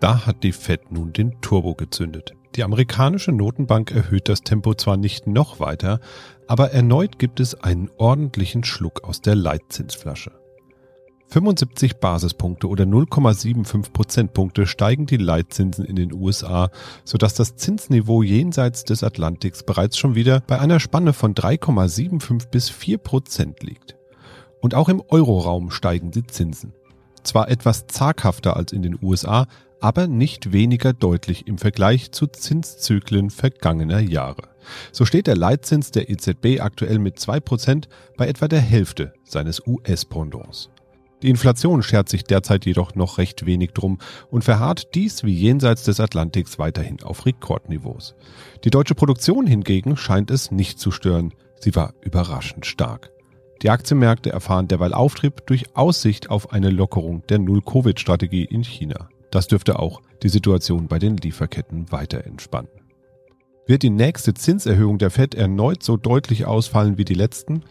Da hat die Fed nun den Turbo gezündet. Die amerikanische Notenbank erhöht das Tempo zwar nicht noch weiter, aber erneut gibt es einen ordentlichen Schluck aus der Leitzinsflasche. 75 Basispunkte oder 0,75 Prozentpunkte steigen die Leitzinsen in den USA, sodass das Zinsniveau jenseits des Atlantiks bereits schon wieder bei einer Spanne von 3,75 bis 4 Prozent liegt. Und auch im Euroraum steigen die Zinsen. Zwar etwas zaghafter als in den USA, aber nicht weniger deutlich im Vergleich zu Zinszyklen vergangener Jahre. So steht der Leitzins der EZB aktuell mit 2% bei etwa der Hälfte seines US-Pendants. Die Inflation schert sich derzeit jedoch noch recht wenig drum und verharrt dies wie jenseits des Atlantiks weiterhin auf Rekordniveaus. Die deutsche Produktion hingegen scheint es nicht zu stören. Sie war überraschend stark. Die Aktienmärkte erfahren derweil Auftrieb durch Aussicht auf eine Lockerung der Null-Covid-Strategie in China. Das dürfte auch die Situation bei den Lieferketten weiter entspannen. Wird die nächste Zinserhöhung der Fed erneut so deutlich ausfallen wie die letzten?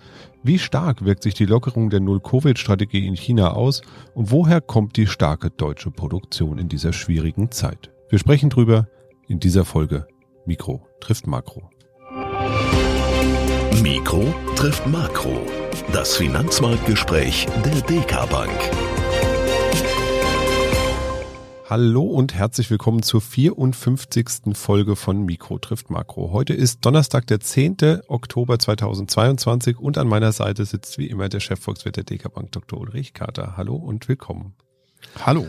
Wie stark wirkt sich die Lockerung der Null-Covid-Strategie in China aus und woher kommt die starke deutsche Produktion in dieser schwierigen Zeit? Wir sprechen drüber in dieser Folge Mikro trifft Makro. Mikro trifft Makro. Das Finanzmarktgespräch der DK Bank. Hallo und herzlich willkommen zur 54. Folge von Mikro trifft Makro. Heute ist Donnerstag, der 10. Oktober 2022 und an meiner Seite sitzt wie immer der Chefvolkswirt der DK Bank, Dr. Ulrich Kater. Hallo und willkommen. Hallo.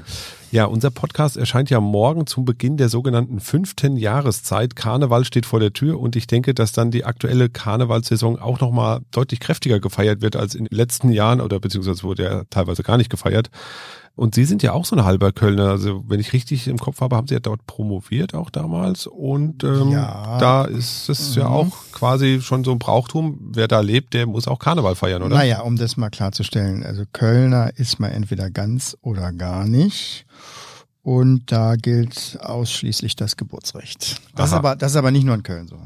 Ja, unser Podcast erscheint ja morgen zum Beginn der sogenannten fünften Jahreszeit. Karneval steht vor der Tür und ich denke, dass dann die aktuelle Karnevalsaison auch nochmal deutlich kräftiger gefeiert wird als in den letzten Jahren oder beziehungsweise wurde ja teilweise gar nicht gefeiert. Und Sie sind ja auch so ein halber Kölner. Also wenn ich richtig im Kopf habe, haben Sie ja dort promoviert auch damals. Und ähm, ja. da ist es mhm. ja auch quasi schon so ein Brauchtum. Wer da lebt, der muss auch Karneval feiern, oder? Naja, um das mal klarzustellen. Also Kölner ist man entweder ganz oder gar nicht. Und da gilt ausschließlich das Geburtsrecht. Das, ist aber, das ist aber nicht nur in Köln so.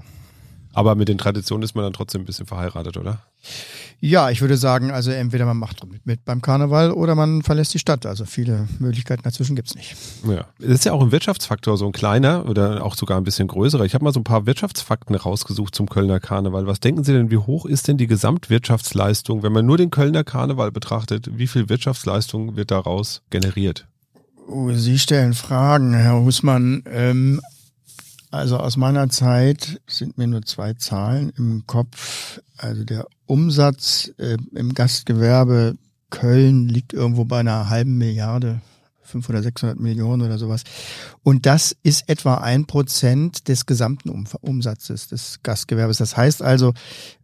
Aber mit den Traditionen ist man dann trotzdem ein bisschen verheiratet, oder? Ja, ich würde sagen, also entweder man macht mit, beim Karneval oder man verlässt die Stadt. Also viele Möglichkeiten dazwischen gibt's nicht. Ja, das ist ja auch ein Wirtschaftsfaktor, so ein kleiner oder auch sogar ein bisschen größerer. Ich habe mal so ein paar Wirtschaftsfakten rausgesucht zum Kölner Karneval. Was denken Sie denn, wie hoch ist denn die Gesamtwirtschaftsleistung, wenn man nur den Kölner Karneval betrachtet? Wie viel Wirtschaftsleistung wird daraus generiert? Oh, Sie stellen Fragen, Herr Husmann. Ähm, also aus meiner Zeit sind mir nur zwei Zahlen im Kopf. Also der Umsatz äh, im Gastgewerbe Köln liegt irgendwo bei einer halben Milliarde 500, 600 Millionen oder sowas. Und das ist etwa ein Prozent des gesamten Umsatzes des Gastgewerbes. Das heißt also,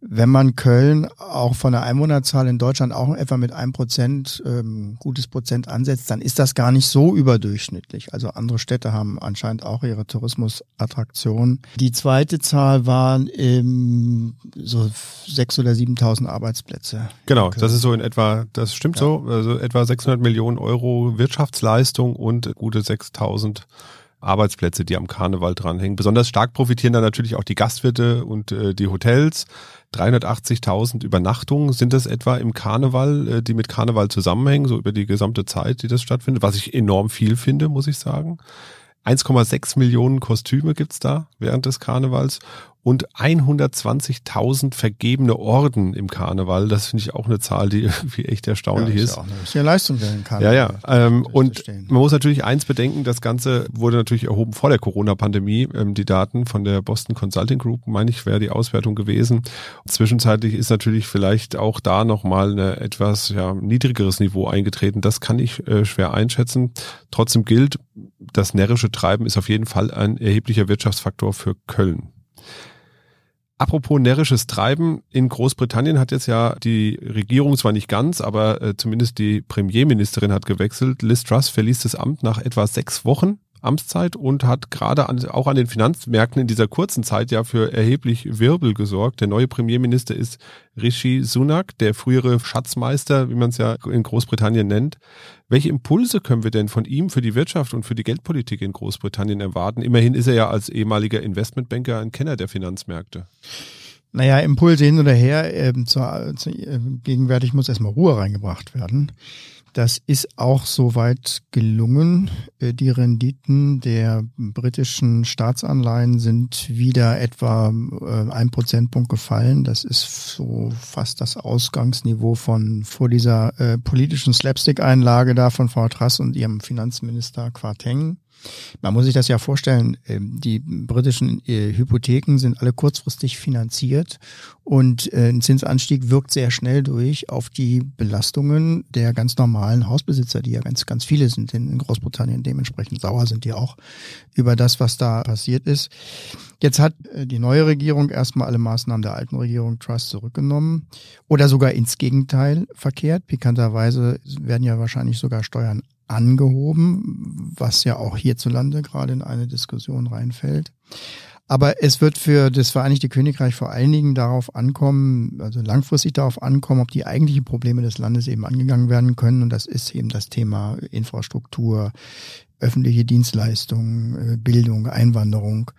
wenn man Köln auch von der Einwohnerzahl in Deutschland auch etwa mit einem Prozent, ähm, gutes Prozent ansetzt, dann ist das gar nicht so überdurchschnittlich. Also andere Städte haben anscheinend auch ihre Tourismusattraktionen. Die zweite Zahl waren ähm, so sechs oder 7.000 Arbeitsplätze. Genau, das ist so in etwa, das stimmt ja. so, also etwa 600 Millionen Euro Wirtschaftsleistung Leistung und gute 6000 Arbeitsplätze, die am Karneval dranhängen. Besonders stark profitieren da natürlich auch die Gastwirte und äh, die Hotels. 380.000 Übernachtungen sind das etwa im Karneval, äh, die mit Karneval zusammenhängen, so über die gesamte Zeit, die das stattfindet, was ich enorm viel finde, muss ich sagen. 1,6 Millionen Kostüme gibt's da während des Karnevals und 120.000 vergebene Orden im Karneval. Das finde ich auch eine Zahl, die irgendwie echt erstaunlich ja, ist. Ja, eine sehr Leistung während Karneval. Ja, ja. Ähm, und man muss natürlich eins bedenken, das Ganze wurde natürlich erhoben vor der Corona-Pandemie. Ähm, die Daten von der Boston Consulting Group, meine ich, wäre die Auswertung gewesen. Zwischenzeitlich ist natürlich vielleicht auch da nochmal ein etwas ja, niedrigeres Niveau eingetreten. Das kann ich äh, schwer einschätzen. Trotzdem gilt, das närrische Treiben ist auf jeden Fall ein erheblicher Wirtschaftsfaktor für Köln. Apropos närrisches Treiben, in Großbritannien hat jetzt ja die Regierung zwar nicht ganz, aber äh, zumindest die Premierministerin hat gewechselt. Liz Truss verließ das Amt nach etwa sechs Wochen. Amtszeit und hat gerade an, auch an den Finanzmärkten in dieser kurzen Zeit ja für erheblich Wirbel gesorgt. Der neue Premierminister ist Rishi Sunak, der frühere Schatzmeister, wie man es ja in Großbritannien nennt. Welche Impulse können wir denn von ihm für die Wirtschaft und für die Geldpolitik in Großbritannien erwarten? Immerhin ist er ja als ehemaliger Investmentbanker ein Kenner der Finanzmärkte. Naja, Impulse hin oder her, äh, zu, zu, äh, gegenwärtig muss erstmal Ruhe reingebracht werden. Das ist auch soweit gelungen. Äh, die Renditen der britischen Staatsanleihen sind wieder etwa äh, ein Prozentpunkt gefallen. Das ist so fast das Ausgangsniveau von vor dieser äh, politischen Slapstick-Einlage da von Frau Trass und ihrem Finanzminister Quarteng. Man muss sich das ja vorstellen, ähm, die britischen äh, Hypotheken sind alle kurzfristig finanziert und äh, ein Zinsanstieg wirkt sehr schnell durch auf die Belastungen der ganz normalen Hausbesitzer, die ja ganz, ganz viele sind in Großbritannien. Dementsprechend sauer sind die auch über das, was da passiert ist. Jetzt hat äh, die neue Regierung erstmal alle Maßnahmen der alten Regierung Trust zurückgenommen oder sogar ins Gegenteil verkehrt. Pikanterweise werden ja wahrscheinlich sogar Steuern angehoben, was ja auch hierzulande gerade in eine Diskussion reinfällt. Aber es wird für das Vereinigte Königreich vor allen Dingen darauf ankommen, also langfristig darauf ankommen, ob die eigentlichen Probleme des Landes eben angegangen werden können. Und das ist eben das Thema Infrastruktur, öffentliche Dienstleistungen, äh, Bildung, Einwanderung.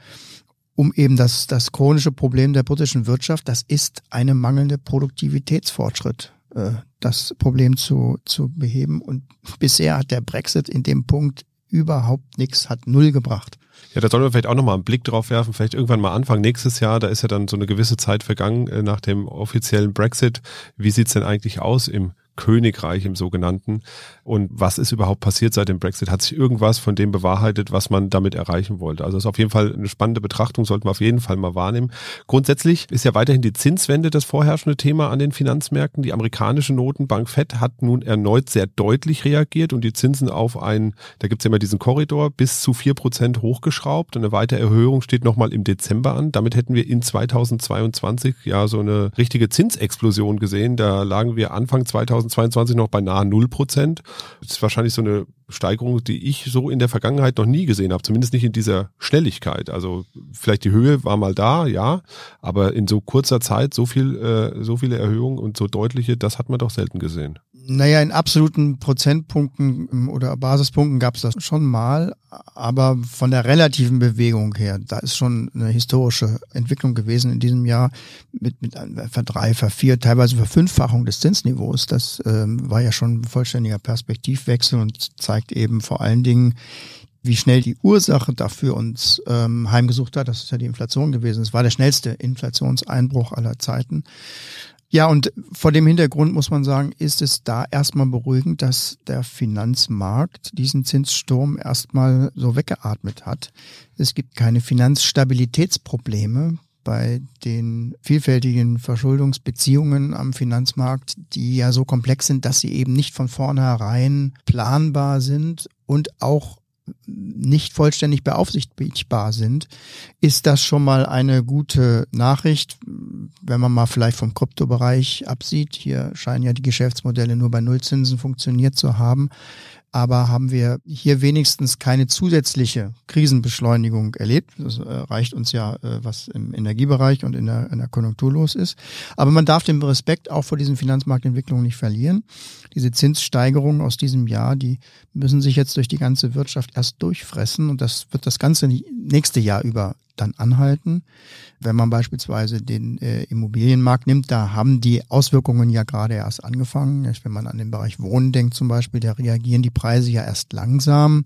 Um eben das, das chronische Problem der britischen Wirtschaft, das ist eine mangelnde Produktivitätsfortschritt äh, das Problem zu, zu beheben. Und bisher hat der Brexit in dem Punkt überhaupt nichts, hat null gebracht. Ja, da sollten wir vielleicht auch nochmal einen Blick drauf werfen, vielleicht irgendwann mal Anfang nächstes Jahr, da ist ja dann so eine gewisse Zeit vergangen äh, nach dem offiziellen Brexit. Wie sieht's denn eigentlich aus im Königreich im sogenannten. Und was ist überhaupt passiert seit dem Brexit? Hat sich irgendwas von dem bewahrheitet, was man damit erreichen wollte? Also ist auf jeden Fall eine spannende Betrachtung, sollten wir auf jeden Fall mal wahrnehmen. Grundsätzlich ist ja weiterhin die Zinswende das vorherrschende Thema an den Finanzmärkten. Die amerikanische Notenbank Fed hat nun erneut sehr deutlich reagiert und die Zinsen auf einen, da gibt es ja immer diesen Korridor, bis zu vier Prozent hochgeschraubt. Eine weitere Erhöhung steht nochmal im Dezember an. Damit hätten wir in 2022 ja so eine richtige Zinsexplosion gesehen. Da lagen wir Anfang 2022 2022 noch bei nahe 0 Prozent. Das ist wahrscheinlich so eine Steigerung, die ich so in der Vergangenheit noch nie gesehen habe, zumindest nicht in dieser Schnelligkeit. Also vielleicht die Höhe war mal da, ja, aber in so kurzer Zeit so viel, äh, so viele Erhöhungen und so deutliche, das hat man doch selten gesehen. Naja, in absoluten Prozentpunkten oder Basispunkten gab es das schon mal, aber von der relativen Bewegung her, da ist schon eine historische Entwicklung gewesen in diesem Jahr mit, mit einer Verdrei-, Vervier-, teilweise Verfünffachung des Zinsniveaus. Das ähm, war ja schon ein vollständiger Perspektivwechsel und zeigt eben vor allen Dingen, wie schnell die Ursache dafür uns ähm, heimgesucht hat. Das ist ja die Inflation gewesen. Es war der schnellste Inflationseinbruch aller Zeiten. Ja, und vor dem Hintergrund muss man sagen, ist es da erstmal beruhigend, dass der Finanzmarkt diesen Zinssturm erstmal so weggeatmet hat. Es gibt keine Finanzstabilitätsprobleme bei den vielfältigen Verschuldungsbeziehungen am Finanzmarkt, die ja so komplex sind, dass sie eben nicht von vornherein planbar sind und auch nicht vollständig beaufsichtigbar sind, ist das schon mal eine gute Nachricht, wenn man mal vielleicht vom Kryptobereich absieht. Hier scheinen ja die Geschäftsmodelle nur bei Nullzinsen funktioniert zu haben aber haben wir hier wenigstens keine zusätzliche Krisenbeschleunigung erlebt. Das äh, reicht uns ja, äh, was im Energiebereich und in der, in der Konjunktur los ist. Aber man darf den Respekt auch vor diesen Finanzmarktentwicklungen nicht verlieren. Diese Zinssteigerungen aus diesem Jahr, die müssen sich jetzt durch die ganze Wirtschaft erst durchfressen und das wird das ganze nächste Jahr über dann anhalten. Wenn man beispielsweise den äh, Immobilienmarkt nimmt, da haben die Auswirkungen ja gerade erst angefangen. Wenn man an den Bereich Wohnen denkt zum Beispiel, da reagieren die Preise ja erst langsam.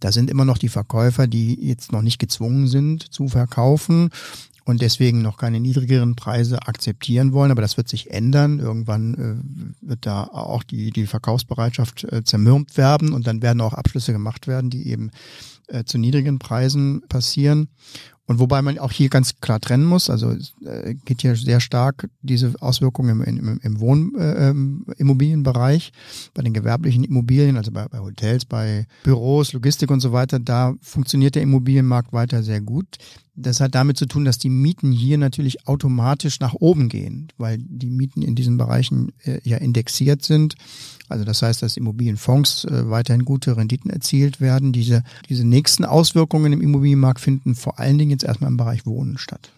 Da sind immer noch die Verkäufer, die jetzt noch nicht gezwungen sind zu verkaufen und deswegen noch keine niedrigeren Preise akzeptieren wollen. Aber das wird sich ändern. Irgendwann äh, wird da auch die, die Verkaufsbereitschaft äh, zermürbt werden und dann werden auch Abschlüsse gemacht werden, die eben äh, zu niedrigen Preisen passieren. Und wobei man auch hier ganz klar trennen muss, also äh, geht hier sehr stark diese Auswirkungen im, im, im Wohnimmobilienbereich, äh, bei den gewerblichen Immobilien, also bei, bei Hotels, bei Büros, Logistik und so weiter, da funktioniert der Immobilienmarkt weiter sehr gut. Das hat damit zu tun, dass die Mieten hier natürlich automatisch nach oben gehen, weil die Mieten in diesen Bereichen äh, ja indexiert sind. Also das heißt, dass Immobilienfonds äh, weiterhin gute Renditen erzielt werden. Diese, diese nächsten Auswirkungen im Immobilienmarkt finden vor allen Dingen jetzt erstmal im Bereich Wohnen statt.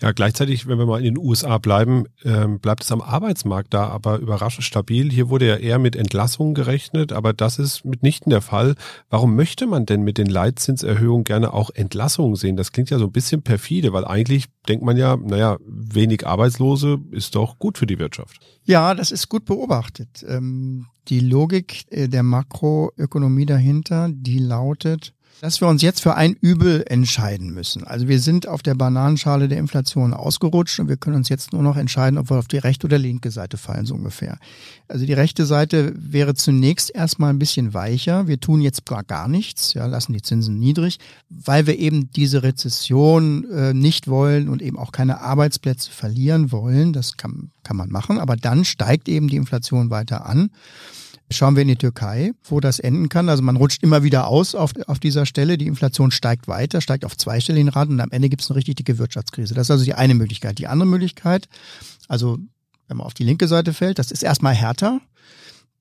Ja, gleichzeitig, wenn wir mal in den USA bleiben, ähm, bleibt es am Arbeitsmarkt da aber überraschend stabil. Hier wurde ja eher mit Entlassungen gerechnet, aber das ist mitnichten der Fall. Warum möchte man denn mit den Leitzinserhöhungen gerne auch Entlassungen sehen? Das klingt ja so ein bisschen perfide, weil eigentlich denkt man ja, naja, wenig Arbeitslose ist doch gut für die Wirtschaft. Ja, das ist gut beobachtet. Ähm, die Logik äh, der Makroökonomie dahinter, die lautet, dass wir uns jetzt für ein Übel entscheiden müssen. Also wir sind auf der Bananenschale der Inflation ausgerutscht und wir können uns jetzt nur noch entscheiden, ob wir auf die rechte oder linke Seite fallen, so ungefähr. Also die rechte Seite wäre zunächst erstmal ein bisschen weicher. Wir tun jetzt gar, nichts, ja, lassen die Zinsen niedrig, weil wir eben diese Rezession äh, nicht wollen und eben auch keine Arbeitsplätze verlieren wollen. Das kann, kann man machen, aber dann steigt eben die Inflation weiter an. Schauen wir in die Türkei, wo das enden kann. Also man rutscht immer wieder aus auf, auf dieser Stelle. Die Inflation steigt weiter, steigt auf zweistelligen Raten und am Ende gibt es eine richtig dicke Wirtschaftskrise. Das ist also die eine Möglichkeit. Die andere Möglichkeit, also wenn man auf die linke Seite fällt, das ist erstmal härter.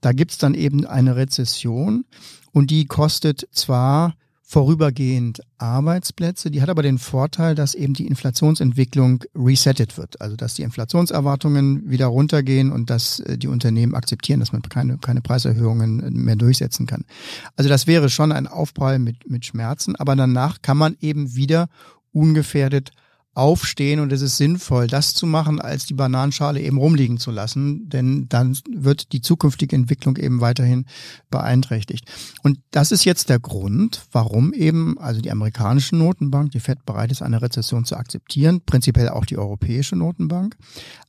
Da gibt es dann eben eine Rezession und die kostet zwar vorübergehend Arbeitsplätze. Die hat aber den Vorteil, dass eben die Inflationsentwicklung resettet wird. Also dass die Inflationserwartungen wieder runtergehen und dass äh, die Unternehmen akzeptieren, dass man keine, keine Preiserhöhungen mehr durchsetzen kann. Also das wäre schon ein Aufprall mit, mit Schmerzen, aber danach kann man eben wieder ungefährdet aufstehen und es ist sinnvoll, das zu machen, als die Bananenschale eben rumliegen zu lassen, denn dann wird die zukünftige Entwicklung eben weiterhin beeinträchtigt. Und das ist jetzt der Grund, warum eben also die amerikanische Notenbank, die Fed bereit ist, eine Rezession zu akzeptieren, prinzipiell auch die europäische Notenbank.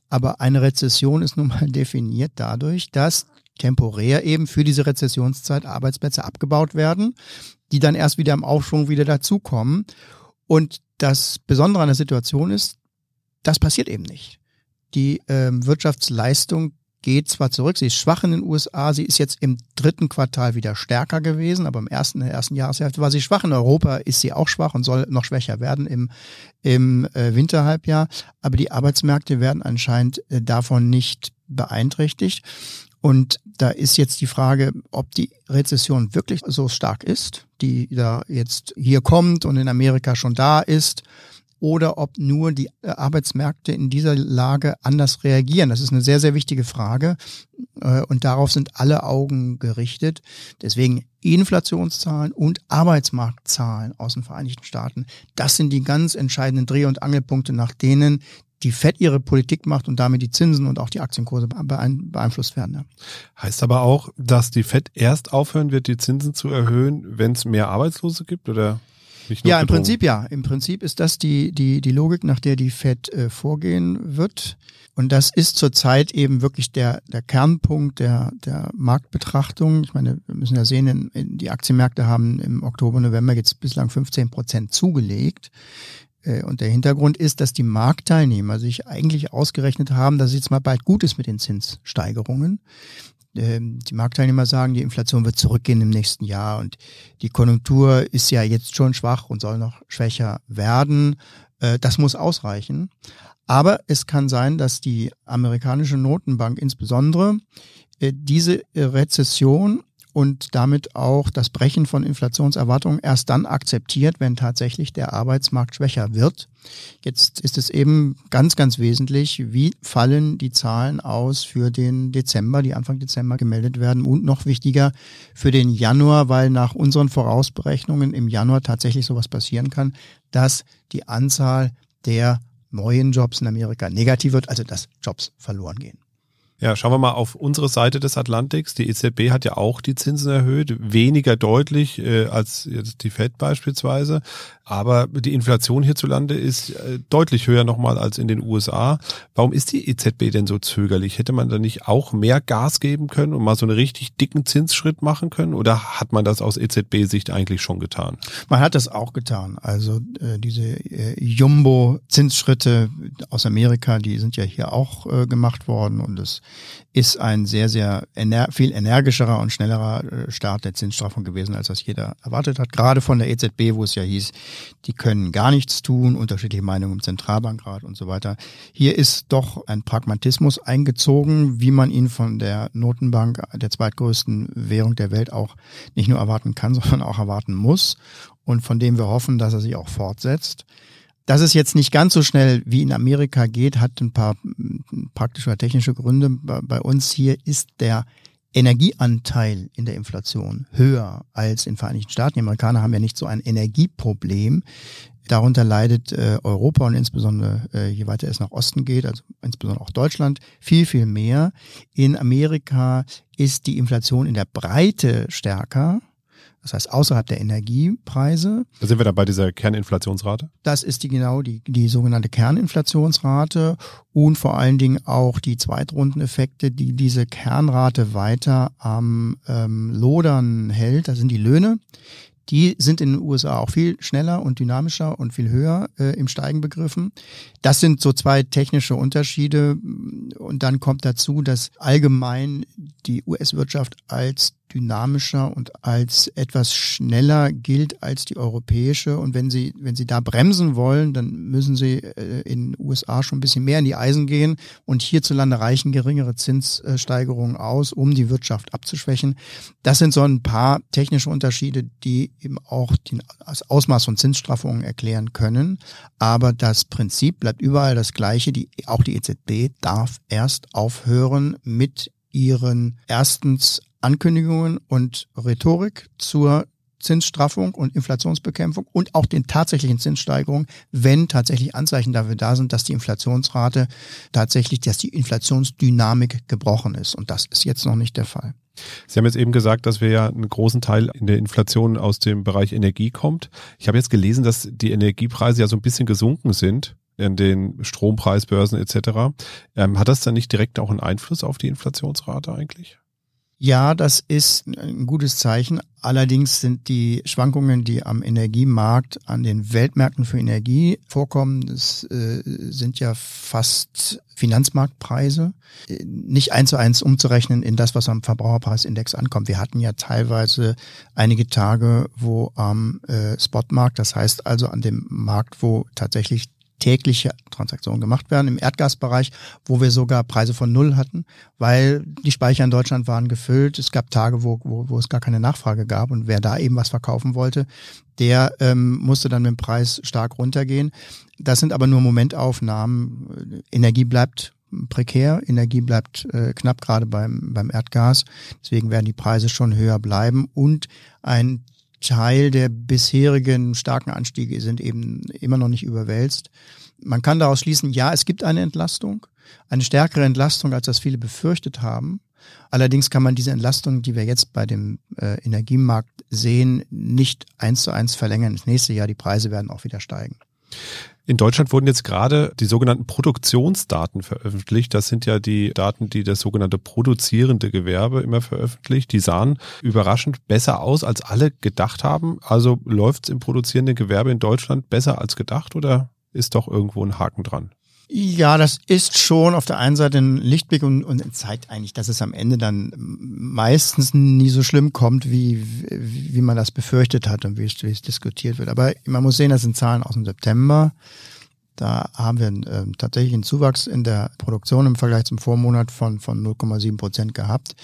Aber eine Rezession ist nun mal definiert dadurch, dass temporär eben für diese Rezessionszeit Arbeitsplätze abgebaut werden, die dann erst wieder im Aufschwung wieder dazukommen. Und das Besondere an der Situation ist, das passiert eben nicht. Die ähm, Wirtschaftsleistung geht zwar zurück, sie ist schwach in den USA, sie ist jetzt im dritten Quartal wieder stärker gewesen, aber im ersten, in der ersten Jahreshälfte war sie schwach. In Europa ist sie auch schwach und soll noch schwächer werden im, im äh, Winterhalbjahr. Aber die Arbeitsmärkte werden anscheinend äh, davon nicht beeinträchtigt. Und da ist jetzt die Frage, ob die Rezession wirklich so stark ist, die da jetzt hier kommt und in Amerika schon da ist, oder ob nur die äh, Arbeitsmärkte in dieser Lage anders reagieren. Das ist eine sehr, sehr wichtige Frage äh, und darauf sind alle Augen gerichtet. Deswegen Inflationszahlen und Arbeitsmarktzahlen aus den Vereinigten Staaten, das sind die ganz entscheidenden Dreh- und Angelpunkte, nach denen die FED ihre Politik macht und damit die Zinsen und auch die Aktienkurse beeinflusst werden. Ja. Heißt aber auch, dass die FED erst aufhören wird, die Zinsen zu erhöhen, wenn es mehr Arbeitslose gibt oder? ja, im Prinzip ja. Im Prinzip ist das die, die, die Logik, nach der die FED äh, vorgehen wird. Und das ist zurzeit eben wirklich der, der Kernpunkt der, der Marktbetrachtung. Ich meine, wir müssen ja sehen, in, in die Aktienmärkte haben im Oktober, November jetzt bislang 15 Prozent zugelegt. Äh, und der Hintergrund ist, dass die Marktteilnehmer sich eigentlich ausgerechnet haben, dass es jetzt mal bald gut ist mit den Zinssteigerungen. Ähm, die Marktteilnehmer sagen, die Inflation wird zurückgehen im nächsten Jahr und die Konjunktur ist ja jetzt schon schwach und soll noch schwächer werden. Äh, das muss ausreichen. Aber es kann sein, dass die amerikanische Notenbank insbesondere äh, diese Rezession und damit auch das Brechen von Inflationserwartungen erst dann akzeptiert, wenn tatsächlich der Arbeitsmarkt schwächer wird. Jetzt ist es eben ganz, ganz wesentlich, wie fallen die Zahlen aus für den Dezember, die Anfang Dezember gemeldet werden und noch wichtiger für den Januar, weil nach unseren Vorausberechnungen im Januar tatsächlich sowas passieren kann, dass die Anzahl der neuen Jobs in Amerika negativ wird, also dass Jobs verloren gehen. Ja, schauen wir mal auf unsere Seite des Atlantiks. Die EZB hat ja auch die Zinsen erhöht, weniger deutlich äh, als jetzt die Fed beispielsweise. Aber die Inflation hierzulande ist äh, deutlich höher nochmal als in den USA. Warum ist die EZB denn so zögerlich? Hätte man da nicht auch mehr Gas geben können und mal so einen richtig dicken Zinsschritt machen können? Oder hat man das aus EZB-Sicht eigentlich schon getan? Man hat das auch getan. Also äh, diese äh, Jumbo-Zinsschritte aus Amerika, die sind ja hier auch äh, gemacht worden und es ist ein sehr, sehr ener viel energischerer und schnellerer äh, Start der Zinsstraffung gewesen, als das jeder erwartet hat. Gerade von der EZB, wo es ja hieß, die können gar nichts tun, unterschiedliche Meinungen im Zentralbankrat und so weiter. Hier ist doch ein Pragmatismus eingezogen, wie man ihn von der Notenbank, der zweitgrößten Währung der Welt, auch nicht nur erwarten kann, sondern auch erwarten muss und von dem wir hoffen, dass er sich auch fortsetzt. Dass es jetzt nicht ganz so schnell wie in Amerika geht, hat ein paar praktische oder technische Gründe. Bei uns hier ist der Energieanteil in der Inflation höher als in Vereinigten Staaten. Die Amerikaner haben ja nicht so ein Energieproblem. Darunter leidet äh, Europa und insbesondere äh, je weiter es nach Osten geht, also insbesondere auch Deutschland, viel, viel mehr. In Amerika ist die Inflation in der Breite stärker das heißt außerhalb der Energiepreise. Da sind wir dann bei dieser Kerninflationsrate? Das ist die genau die, die sogenannte Kerninflationsrate und vor allen Dingen auch die Zweitrundeneffekte, die diese Kernrate weiter am ähm, Lodern hält. Das sind die Löhne. Die sind in den USA auch viel schneller und dynamischer und viel höher äh, im Steigen begriffen. Das sind so zwei technische Unterschiede. Und dann kommt dazu, dass allgemein die US-Wirtschaft als dynamischer und als etwas schneller gilt als die europäische. Und wenn Sie, wenn Sie da bremsen wollen, dann müssen Sie äh, in USA schon ein bisschen mehr in die Eisen gehen. Und hierzulande reichen geringere Zinssteigerungen aus, um die Wirtschaft abzuschwächen. Das sind so ein paar technische Unterschiede, die eben auch den, das Ausmaß von Zinsstraffungen erklären können. Aber das Prinzip bleibt überall das gleiche. Die, auch die EZB darf erst aufhören mit ihren erstens Ankündigungen und Rhetorik zur Zinsstraffung und Inflationsbekämpfung und auch den tatsächlichen Zinssteigerungen, wenn tatsächlich Anzeichen dafür da sind, dass die Inflationsrate tatsächlich, dass die Inflationsdynamik gebrochen ist. Und das ist jetzt noch nicht der Fall. Sie haben jetzt eben gesagt, dass wir ja einen großen Teil in der Inflation aus dem Bereich Energie kommt. Ich habe jetzt gelesen, dass die Energiepreise ja so ein bisschen gesunken sind in den Strompreisbörsen etc. Ähm, hat das dann nicht direkt auch einen Einfluss auf die Inflationsrate eigentlich? Ja, das ist ein gutes Zeichen. Allerdings sind die Schwankungen, die am Energiemarkt, an den Weltmärkten für Energie vorkommen, das äh, sind ja fast Finanzmarktpreise, nicht eins zu eins umzurechnen in das, was am Verbraucherpreisindex ankommt. Wir hatten ja teilweise einige Tage, wo am äh, Spotmarkt, das heißt also an dem Markt, wo tatsächlich tägliche Transaktionen gemacht werden im Erdgasbereich, wo wir sogar Preise von Null hatten, weil die Speicher in Deutschland waren gefüllt. Es gab Tage, wo, wo, wo es gar keine Nachfrage gab und wer da eben was verkaufen wollte, der ähm, musste dann mit dem Preis stark runtergehen. Das sind aber nur Momentaufnahmen. Energie bleibt prekär, Energie bleibt äh, knapp gerade beim, beim Erdgas. Deswegen werden die Preise schon höher bleiben und ein Teil der bisherigen starken Anstiege sind eben immer noch nicht überwälzt. Man kann daraus schließen, ja, es gibt eine Entlastung, eine stärkere Entlastung, als das viele befürchtet haben. Allerdings kann man diese Entlastung, die wir jetzt bei dem äh, Energiemarkt sehen, nicht eins zu eins verlängern. Das nächste Jahr, die Preise werden auch wieder steigen. In Deutschland wurden jetzt gerade die sogenannten Produktionsdaten veröffentlicht. Das sind ja die Daten, die das sogenannte produzierende Gewerbe immer veröffentlicht. Die sahen überraschend besser aus, als alle gedacht haben. Also läuft es im produzierenden Gewerbe in Deutschland besser als gedacht oder ist doch irgendwo ein Haken dran? Ja, das ist schon auf der einen Seite ein Lichtblick und, und zeigt eigentlich, dass es am Ende dann meistens nie so schlimm kommt, wie, wie man das befürchtet hat und wie es, wie es diskutiert wird. Aber man muss sehen, das sind Zahlen aus dem September. Da haben wir äh, tatsächlich einen Zuwachs in der Produktion im Vergleich zum Vormonat von, von 0,7 Prozent gehabt.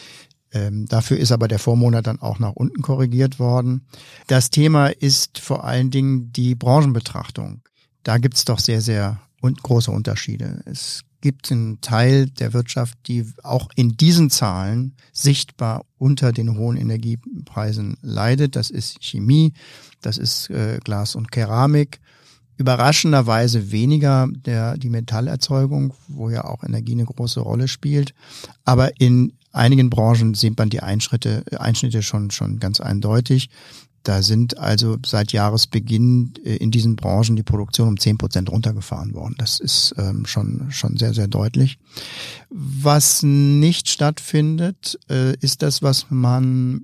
Ähm, dafür ist aber der Vormonat dann auch nach unten korrigiert worden. Das Thema ist vor allen Dingen die Branchenbetrachtung. Da gibt's doch sehr, sehr und große Unterschiede. Es gibt einen Teil der Wirtschaft, die auch in diesen Zahlen sichtbar unter den hohen Energiepreisen leidet. Das ist Chemie, das ist äh, Glas und Keramik. Überraschenderweise weniger der, die Metallerzeugung, wo ja auch Energie eine große Rolle spielt. Aber in einigen Branchen sieht man die Einschritte, Einschnitte schon, schon ganz eindeutig. Da sind also seit Jahresbeginn äh, in diesen Branchen die Produktion um zehn Prozent runtergefahren worden. Das ist ähm, schon, schon sehr, sehr deutlich. Was nicht stattfindet, äh, ist das, was man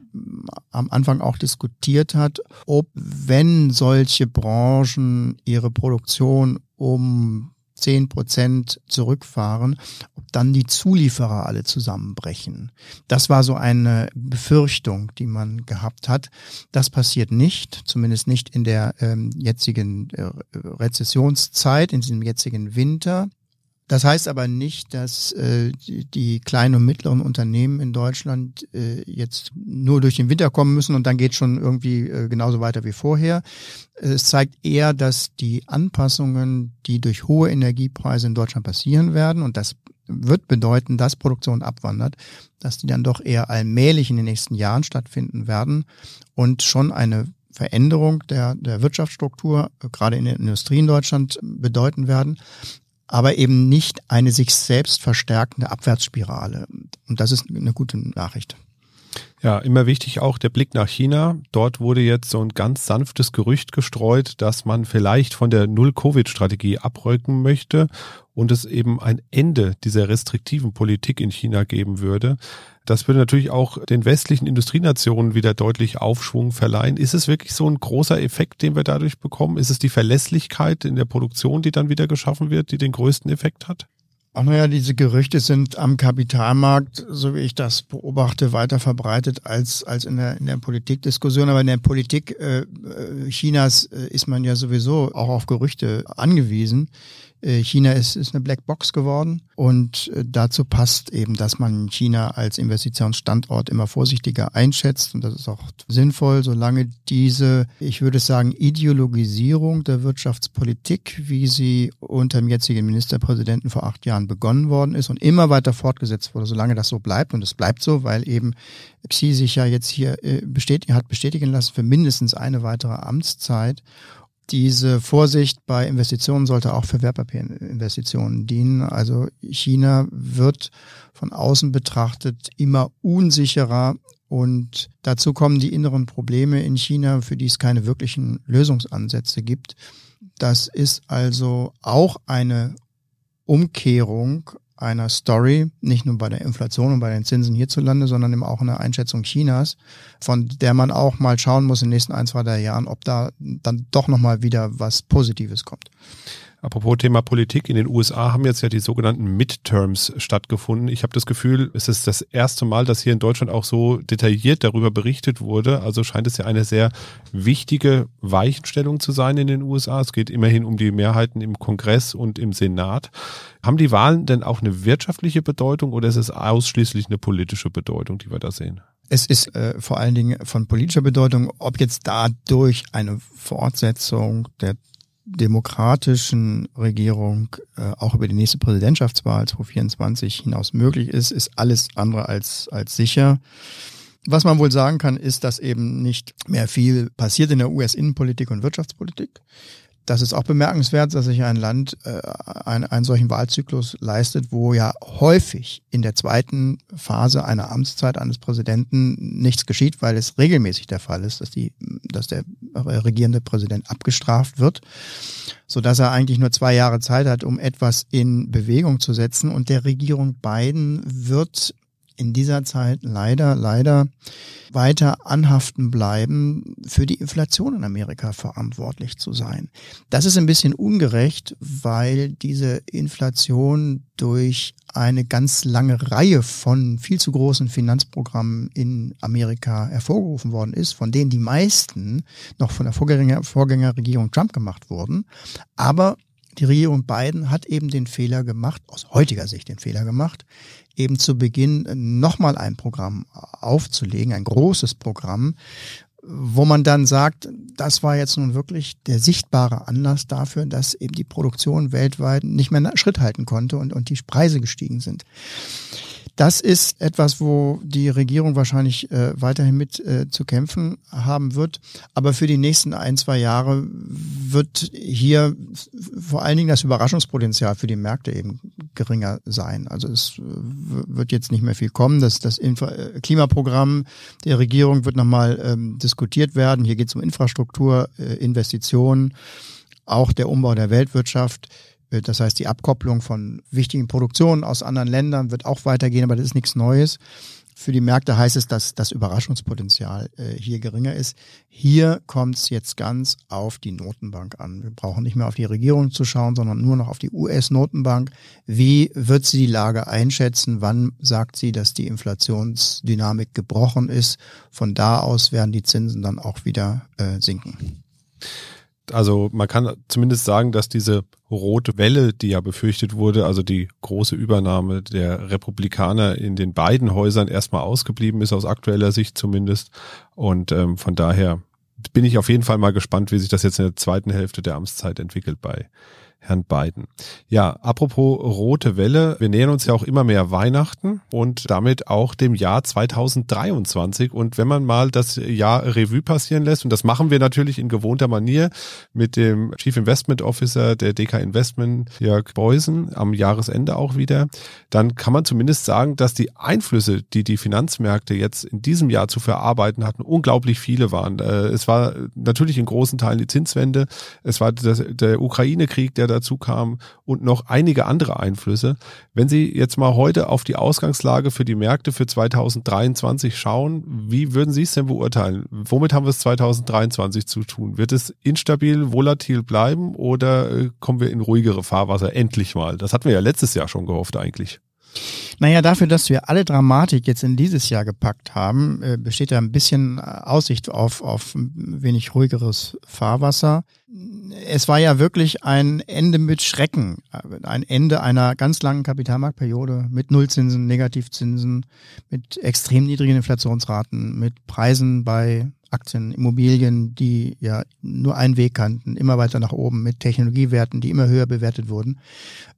am Anfang auch diskutiert hat, ob wenn solche Branchen ihre Produktion um zehn Prozent zurückfahren, ob dann die Zulieferer alle zusammenbrechen. Das war so eine Befürchtung, die man gehabt hat. Das passiert nicht, zumindest nicht in der ähm, jetzigen äh, Rezessionszeit, in diesem jetzigen Winter. Das heißt aber nicht, dass äh, die kleinen und mittleren Unternehmen in Deutschland äh, jetzt nur durch den Winter kommen müssen und dann geht schon irgendwie äh, genauso weiter wie vorher. Es zeigt eher, dass die Anpassungen, die durch hohe Energiepreise in Deutschland passieren werden, und das wird bedeuten, dass Produktion abwandert, dass die dann doch eher allmählich in den nächsten Jahren stattfinden werden und schon eine Veränderung der, der Wirtschaftsstruktur, gerade in der Industrie in Deutschland, bedeuten werden aber eben nicht eine sich selbst verstärkende Abwärtsspirale. Und das ist eine gute Nachricht. Ja, immer wichtig auch der Blick nach China. Dort wurde jetzt so ein ganz sanftes Gerücht gestreut, dass man vielleicht von der Null-Covid-Strategie abrücken möchte und es eben ein Ende dieser restriktiven Politik in China geben würde. Das würde natürlich auch den westlichen Industrienationen wieder deutlich Aufschwung verleihen. Ist es wirklich so ein großer Effekt, den wir dadurch bekommen? Ist es die Verlässlichkeit in der Produktion, die dann wieder geschaffen wird, die den größten Effekt hat? Ach naja, diese Gerüchte sind am Kapitalmarkt, so wie ich das beobachte, weiter verbreitet als, als in der, in der Politikdiskussion. Aber in der Politik äh, äh Chinas äh, ist man ja sowieso auch auf Gerüchte angewiesen. Äh, China ist, ist eine Blackbox geworden und äh, dazu passt eben, dass man China als Investitionsstandort immer vorsichtiger einschätzt und das ist auch sinnvoll, solange diese, ich würde sagen, Ideologisierung der Wirtschaftspolitik, wie sie unter dem jetzigen Ministerpräsidenten vor acht Jahren begonnen worden ist und immer weiter fortgesetzt wurde, solange das so bleibt und es bleibt so, weil eben Xi sich ja jetzt hier äh, bestätigen, hat bestätigen lassen für mindestens eine weitere Amtszeit diese Vorsicht bei Investitionen sollte auch für Wertpapierinvestitionen dienen. Also China wird von außen betrachtet immer unsicherer und dazu kommen die inneren Probleme in China, für die es keine wirklichen Lösungsansätze gibt. Das ist also auch eine Umkehrung einer Story, nicht nur bei der Inflation und bei den Zinsen hierzulande, sondern eben auch eine Einschätzung Chinas, von der man auch mal schauen muss in den nächsten ein, zwei, drei Jahren, ob da dann doch nochmal wieder was Positives kommt. Apropos Thema Politik, in den USA haben jetzt ja die sogenannten Midterms stattgefunden. Ich habe das Gefühl, es ist das erste Mal, dass hier in Deutschland auch so detailliert darüber berichtet wurde. Also scheint es ja eine sehr wichtige Weichenstellung zu sein in den USA. Es geht immerhin um die Mehrheiten im Kongress und im Senat. Haben die Wahlen denn auch eine wirtschaftliche Bedeutung oder ist es ausschließlich eine politische Bedeutung, die wir da sehen? Es ist äh, vor allen Dingen von politischer Bedeutung, ob jetzt dadurch eine Fortsetzung der demokratischen Regierung äh, auch über die nächste Präsidentschaftswahl 2024 hinaus möglich ist, ist alles andere als, als sicher. Was man wohl sagen kann, ist, dass eben nicht mehr viel passiert in der US-Innenpolitik und Wirtschaftspolitik. Das ist auch bemerkenswert, dass sich ein Land äh, einen, einen solchen Wahlzyklus leistet, wo ja häufig in der zweiten Phase einer Amtszeit eines Präsidenten nichts geschieht, weil es regelmäßig der Fall ist, dass, die, dass der regierende Präsident abgestraft wird, so dass er eigentlich nur zwei Jahre Zeit hat, um etwas in Bewegung zu setzen. Und der Regierung Biden wird in dieser Zeit leider, leider weiter anhaften bleiben, für die Inflation in Amerika verantwortlich zu sein. Das ist ein bisschen ungerecht, weil diese Inflation durch eine ganz lange Reihe von viel zu großen Finanzprogrammen in Amerika hervorgerufen worden ist, von denen die meisten noch von der Vorgänger, Vorgängerregierung Trump gemacht wurden. Aber die Regierung Biden hat eben den Fehler gemacht, aus heutiger Sicht den Fehler gemacht, eben zu Beginn nochmal ein Programm aufzulegen, ein großes Programm, wo man dann sagt, das war jetzt nun wirklich der sichtbare Anlass dafür, dass eben die Produktion weltweit nicht mehr Schritt halten konnte und, und die Preise gestiegen sind. Das ist etwas, wo die Regierung wahrscheinlich äh, weiterhin mit äh, zu kämpfen haben wird. Aber für die nächsten ein, zwei Jahre wird hier vor allen Dingen das Überraschungspotenzial für die Märkte eben geringer sein. Also es wird jetzt nicht mehr viel kommen. Das, das Infra äh, Klimaprogramm der Regierung wird nochmal ähm, diskutiert werden. Hier geht es um Infrastruktur, äh, Investitionen, auch der Umbau der Weltwirtschaft. Äh, das heißt, die Abkopplung von wichtigen Produktionen aus anderen Ländern wird auch weitergehen, aber das ist nichts Neues. Für die Märkte heißt es, dass das Überraschungspotenzial äh, hier geringer ist. Hier kommt es jetzt ganz auf die Notenbank an. Wir brauchen nicht mehr auf die Regierung zu schauen, sondern nur noch auf die US-Notenbank. Wie wird sie die Lage einschätzen? Wann sagt sie, dass die Inflationsdynamik gebrochen ist? Von da aus werden die Zinsen dann auch wieder äh, sinken. Also man kann zumindest sagen, dass diese rote Welle, die ja befürchtet wurde, also die große Übernahme der Republikaner in den beiden Häusern erstmal ausgeblieben ist, aus aktueller Sicht zumindest. Und ähm, von daher bin ich auf jeden Fall mal gespannt, wie sich das jetzt in der zweiten Hälfte der Amtszeit entwickelt bei Herrn Biden. Ja, apropos rote Welle, wir nähern uns ja auch immer mehr Weihnachten und damit auch dem Jahr 2023. Und wenn man mal das Jahr Revue passieren lässt, und das machen wir natürlich in gewohnter Manier mit dem Chief Investment Officer der DK Investment, Jörg Beusen, am Jahresende auch wieder, dann kann man zumindest sagen, dass die Einflüsse, die die Finanzmärkte jetzt in diesem Jahr zu verarbeiten hatten, unglaublich viele waren. Äh, es war natürlich in großen Teilen die Zinswende, es war der Ukraine-Krieg, der dazu kam und noch einige andere Einflüsse. Wenn Sie jetzt mal heute auf die Ausgangslage für die Märkte für 2023 schauen, wie würden Sie es denn beurteilen? Womit haben wir es 2023 zu tun? Wird es instabil, volatil bleiben oder äh, kommen wir in ruhigere Fahrwasser endlich mal? Das hatten wir ja letztes Jahr schon gehofft eigentlich. Naja, dafür, dass wir alle Dramatik jetzt in dieses Jahr gepackt haben, äh, besteht da ein bisschen äh, Aussicht auf, auf ein wenig ruhigeres Fahrwasser. Es war ja wirklich ein Ende mit Schrecken, ein Ende einer ganz langen Kapitalmarktperiode mit Nullzinsen, Negativzinsen, mit extrem niedrigen Inflationsraten, mit Preisen bei Aktien, Immobilien, die ja nur einen Weg kannten, immer weiter nach oben, mit Technologiewerten, die immer höher bewertet wurden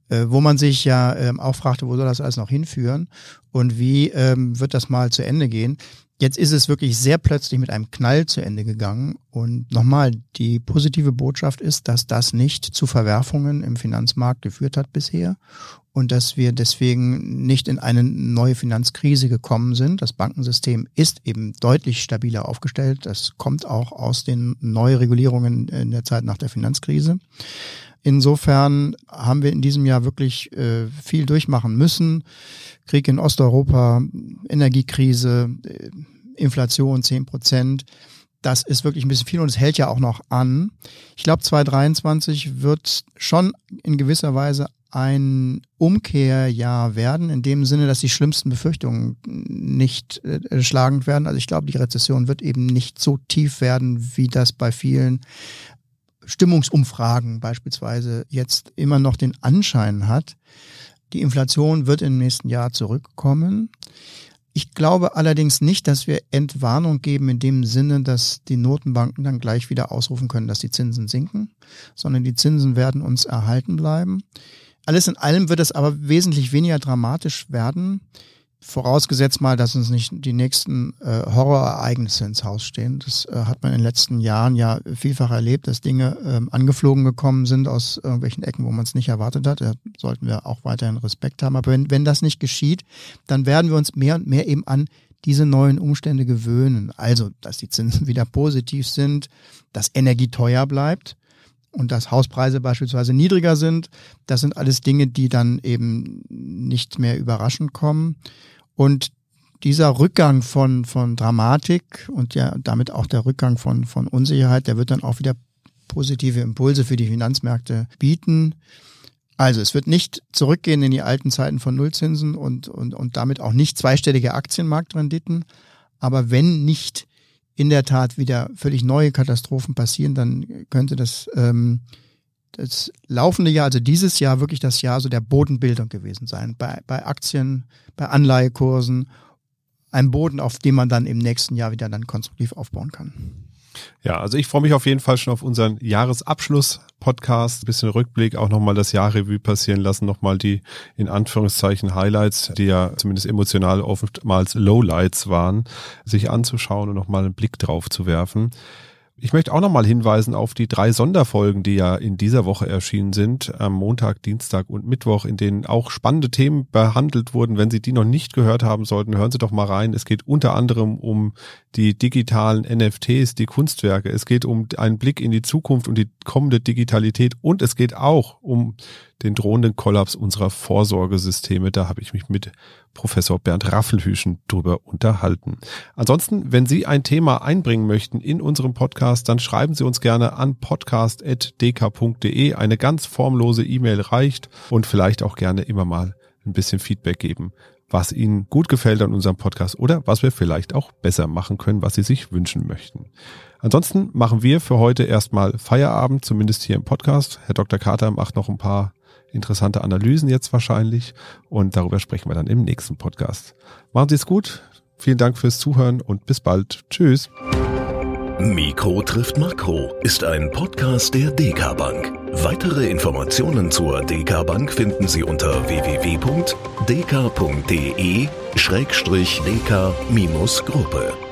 äh, wo man sich ja ähm, auch fragte, wo soll das alles noch hinführen und wie ähm, wird das mal zu Ende gehen. Jetzt ist es wirklich sehr plötzlich mit einem Knall zu Ende gegangen. Und nochmal, die positive Botschaft ist, dass das nicht zu Verwerfungen im Finanzmarkt geführt hat bisher und dass wir deswegen nicht in eine neue Finanzkrise gekommen sind. Das Bankensystem ist eben deutlich stabiler aufgestellt. Das kommt auch aus den Neuregulierungen in der Zeit nach der Finanzkrise. Insofern haben wir in diesem Jahr wirklich äh, viel durchmachen müssen. Krieg in Osteuropa, Energiekrise, äh, Inflation 10 Prozent. Das ist wirklich ein bisschen viel und es hält ja auch noch an. Ich glaube, 2023 wird schon in gewisser Weise ein Umkehrjahr werden, in dem Sinne, dass die schlimmsten Befürchtungen nicht äh, schlagend werden. Also ich glaube, die Rezession wird eben nicht so tief werden, wie das bei vielen Stimmungsumfragen beispielsweise jetzt immer noch den Anschein hat. Die Inflation wird im nächsten Jahr zurückkommen. Ich glaube allerdings nicht, dass wir Entwarnung geben in dem Sinne, dass die Notenbanken dann gleich wieder ausrufen können, dass die Zinsen sinken, sondern die Zinsen werden uns erhalten bleiben. Alles in allem wird es aber wesentlich weniger dramatisch werden. Vorausgesetzt mal, dass uns nicht die nächsten äh, Horrorereignisse ins Haus stehen. Das äh, hat man in den letzten Jahren ja vielfach erlebt, dass Dinge ähm, angeflogen gekommen sind aus irgendwelchen Ecken, wo man es nicht erwartet hat. Da sollten wir auch weiterhin Respekt haben. Aber wenn, wenn das nicht geschieht, dann werden wir uns mehr und mehr eben an diese neuen Umstände gewöhnen. Also, dass die Zinsen wieder positiv sind, dass Energie teuer bleibt und dass Hauspreise beispielsweise niedriger sind. Das sind alles Dinge, die dann eben nicht mehr überraschend kommen. Und dieser Rückgang von, von Dramatik und ja damit auch der Rückgang von, von Unsicherheit, der wird dann auch wieder positive Impulse für die Finanzmärkte bieten. Also es wird nicht zurückgehen in die alten Zeiten von Nullzinsen und, und, und damit auch nicht zweistellige Aktienmarktrenditen. Aber wenn nicht in der Tat wieder völlig neue Katastrophen passieren, dann könnte das, ähm, das laufende Jahr, also dieses Jahr wirklich das Jahr so der Bodenbildung gewesen sein. Bei, bei Aktien, bei Anleihekursen, ein Boden, auf dem man dann im nächsten Jahr wieder dann konstruktiv aufbauen kann. Ja, also ich freue mich auf jeden Fall schon auf unseren Jahresabschluss-Podcast. Ein bisschen Rückblick, auch nochmal das Jahrrevue passieren lassen, nochmal die in Anführungszeichen Highlights, die ja zumindest emotional oftmals Lowlights waren, sich anzuschauen und nochmal einen Blick drauf zu werfen. Ich möchte auch nochmal hinweisen auf die drei Sonderfolgen, die ja in dieser Woche erschienen sind, am Montag, Dienstag und Mittwoch, in denen auch spannende Themen behandelt wurden. Wenn Sie die noch nicht gehört haben sollten, hören Sie doch mal rein. Es geht unter anderem um die digitalen NFTs, die Kunstwerke. Es geht um einen Blick in die Zukunft und die kommende Digitalität und es geht auch um den drohenden Kollaps unserer Vorsorgesysteme. Da habe ich mich mit Professor Bernd Raffelhüschen drüber unterhalten. Ansonsten, wenn Sie ein Thema einbringen möchten in unserem Podcast, dann schreiben Sie uns gerne an podcast.dk.de. Eine ganz formlose E-Mail reicht und vielleicht auch gerne immer mal ein bisschen Feedback geben was Ihnen gut gefällt an unserem Podcast oder was wir vielleicht auch besser machen können, was Sie sich wünschen möchten. Ansonsten machen wir für heute erstmal Feierabend, zumindest hier im Podcast. Herr Dr. Carter macht noch ein paar interessante Analysen jetzt wahrscheinlich und darüber sprechen wir dann im nächsten Podcast. Machen Sie es gut. Vielen Dank fürs Zuhören und bis bald. Tschüss. Mikro trifft Makro ist ein Podcast der DK Bank. Weitere Informationen zur DK Bank finden Sie unter www.dk.de-dk-gruppe.